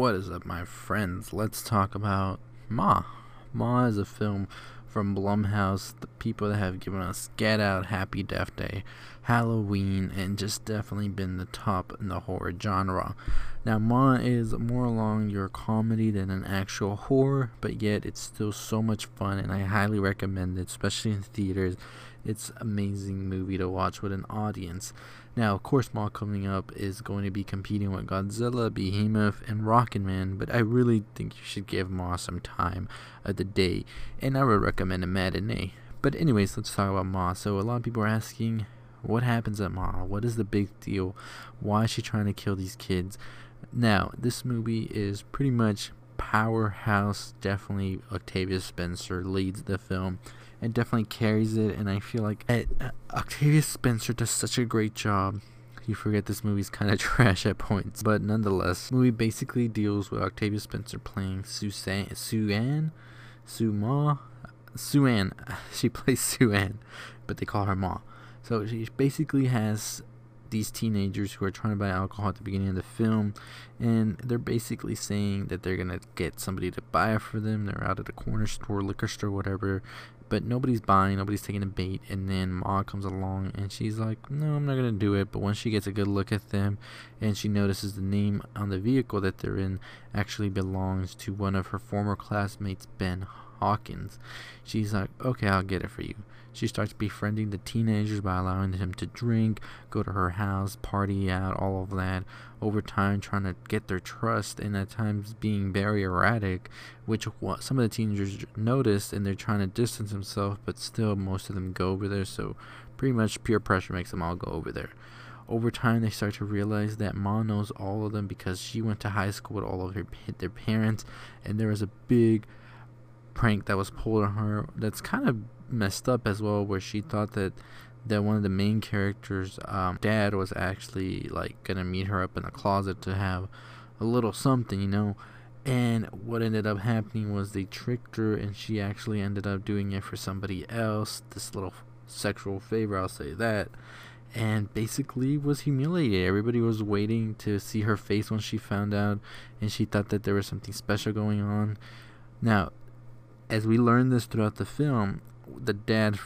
What is up, my friends? Let's talk about Ma. Ma is a film from Blumhouse, the people that have given us Get Out, Happy Death Day, Halloween, and just definitely been the top in the horror genre. Now, Ma is more along your comedy than an actual horror, but yet it's still so much fun, and I highly recommend it, especially in theaters. It's amazing movie to watch with an audience. Now, of course, Ma coming up is going to be competing with Godzilla, Behemoth, and Rocket Man, but I really think you should give Ma some time of the day, and I would recommend a matinee. But anyways, let's talk about Ma. So a lot of people are asking, what happens at Ma? What is the big deal? Why is she trying to kill these kids? Now, this movie is pretty much powerhouse. Definitely Octavia Spencer leads the film and definitely carries it. And I feel like uh, Octavia Spencer does such a great job. You forget this movie's kind of trash at points, but nonetheless, the movie basically deals with Octavia Spencer playing Susan, Sue-Ann, Sue Ma, Sue-Ann. She plays Sue-Ann, but they call her Ma. So she basically has these teenagers who are trying to buy alcohol at the beginning of the film, and they're basically saying that they're gonna get somebody to buy it for them. They're out at a corner store, liquor store, whatever, but nobody's buying, nobody's taking a bait. And then Ma comes along and she's like, No, I'm not gonna do it. But once she gets a good look at them and she notices the name on the vehicle that they're in actually belongs to one of her former classmates, Ben Hawkins, she's like, Okay, I'll get it for you. She starts befriending the teenagers by allowing them to drink, go to her house, party out, all of that. Over time, trying to get their trust, and at times being very erratic, which some of the teenagers noticed, and they're trying to distance themselves, but still, most of them go over there. So, pretty much peer pressure makes them all go over there. Over time, they start to realize that mom knows all of them because she went to high school with all of her, their parents, and there was a big prank that was pulled on her that's kind of messed up as well, where she thought that that one of the main characters' um, dad was actually like gonna meet her up in the closet to have a little something, you know. And what ended up happening was they tricked her, and she actually ended up doing it for somebody else. This little sexual favor, I'll say that. And basically was humiliated. Everybody was waiting to see her face when she found out, and she thought that there was something special going on. Now, as we learn this throughout the film, the dad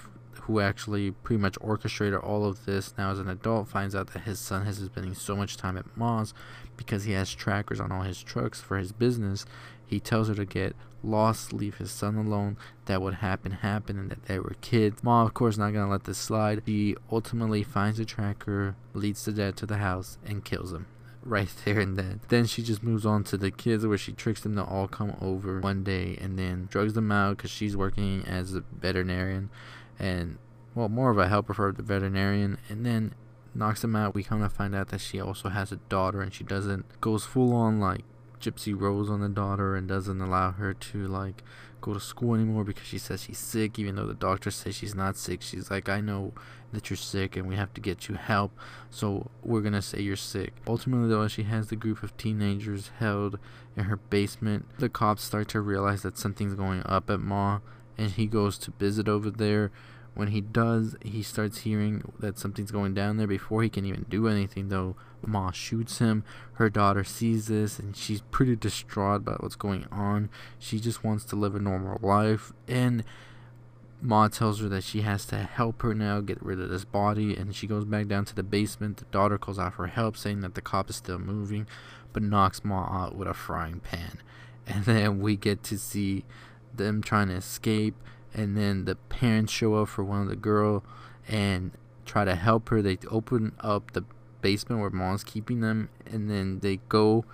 who actually pretty much orchestrated all of this now as an adult finds out that his son has been spending so much time at Ma's because he has trackers on all his trucks for his business. He tells her to get lost, leave his son alone, that what happened happened, and that they were kids. Ma, of course, not gonna let this slide. She ultimately finds the tracker, leads the dad to the house, and kills him right there and then. Then she just moves on to the kids where she tricks them to all come over one day and then drugs them out because she's working as a veterinarian and, well, more of a helper for the veterinarian. And then knocks them out. We come to find out that she also has a daughter and she doesn't, goes full on like Gypsy Rose on the daughter and doesn't allow her to like go to school anymore because she says she's sick, even though the doctor says she's not sick. She's like, I know that you're sick and we have to get you help, so we're gonna say you're sick. Ultimately, though, she has the group of teenagers held in her basement. The cops start to realize that something's going up at Ma, and he goes to visit over there when he does, he starts hearing that something's going down there before he can even do anything, though. Ma shoots him. Her daughter sees this and she's pretty distraught about what's going on. She just wants to live a normal life. And Ma tells her that she has to help her now get rid of this body. And she goes back down to the basement. The daughter calls out for help, saying that the cop is still moving, but knocks Ma out with a frying pan. And then we get to see them trying to escape and then the parents show up for one of the girl and try to help her. They open up the basement where Ma's keeping them, and then they go,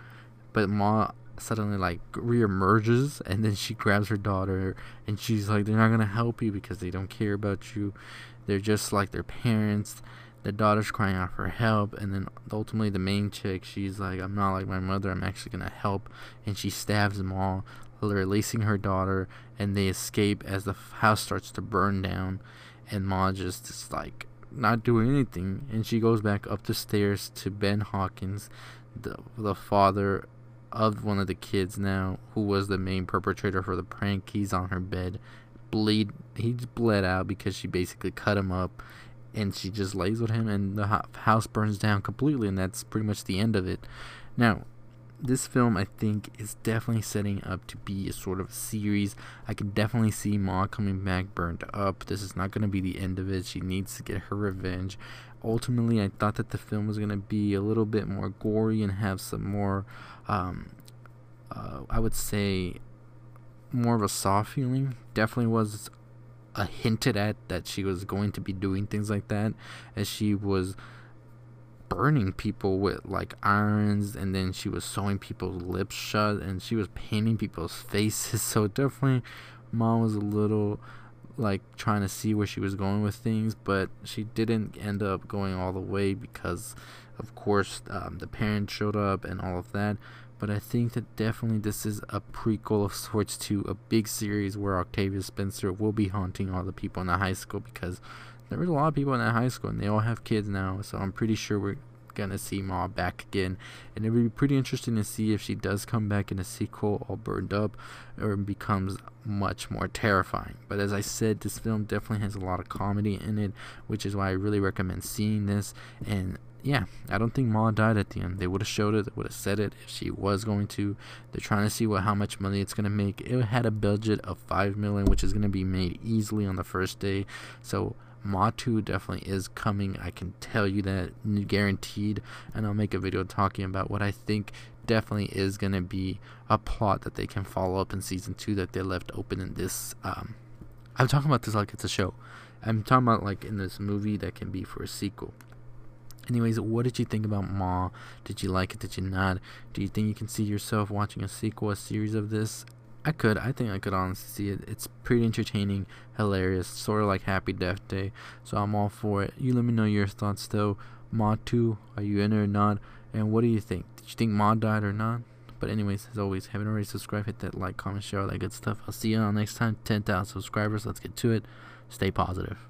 but Ma suddenly like reemerges, and then she grabs her daughter, and she's like, "They're not gonna help you because they don't care about you. They're just like their parents." The daughter's crying out for help, and then ultimately the main chick, she's like, "I'm not like my mother. I'm actually gonna help," and she stabs them all releasing her daughter, and they escape as the house starts to burn down. And Ma just is like not doing anything, and she goes back up the stairs to Ben Hawkins, the the father of one of the kids now, who was the main perpetrator for the prank. He's on her bed, bleed. He's bled out because she basically cut him up, and she just lays with him, and the house burns down completely, and that's pretty much the end of it. Now, this film I think is definitely setting up to be a sort of series. I can definitely see Ma coming back burned up. This is not going to be the end of it. She needs to get her revenge. Ultimately, I thought that the film was going to be a little bit more gory and have some more, um, uh, I would say, more of a soft feeling. Definitely was a hinted at that she was going to be doing things like that as she was burning people with like irons and then she was sewing people's lips shut and she was painting people's faces. So definitely mom was a little like trying to see where she was going with things but she didn't end up going all the way because of course um, the parents showed up and all of that but I think that definitely this is a prequel of sorts to a big series where Octavia Spencer will be haunting all the people in the high school because there was a lot of people in that high school and they all have kids now so i'm pretty sure we're gonna see ma back again. And it would be pretty interesting to see if she does come back in a sequel all burned up or becomes much more terrifying. But as i said this film definitely has a lot of comedy in it which is why i really recommend seeing this. And yeah, I don't think Ma died at the end. They would have showed it, they would have said it if she was going to. They're trying to see what how much money it's gonna make. It had a budget of five million, which is gonna be made easily on the first day. So Ma 2 definitely is coming. I can tell you that guaranteed. And I'll make a video talking about what I think definitely is going to be a plot that they can follow up in season 2 that they left open in this. Um, I'm talking about this like it's a show. I'm talking about like in this movie that can be for a sequel. Anyways, what did you think about Ma? Did you like it? Did you not? Do you think you can see yourself watching a sequel, a series of this? I could. I think I could honestly see it. It's pretty entertaining, hilarious, sort of like Happy Death Day. So I'm all for it. You let me know your thoughts though. Ma 2, are you in it or not? And what do you think? Did you think Ma died or not? But anyways, as always, haven't already subscribed, hit that like, comment, share, all that good stuff. I'll see you all next time. 10,000 subscribers. Let's get to it. Stay positive.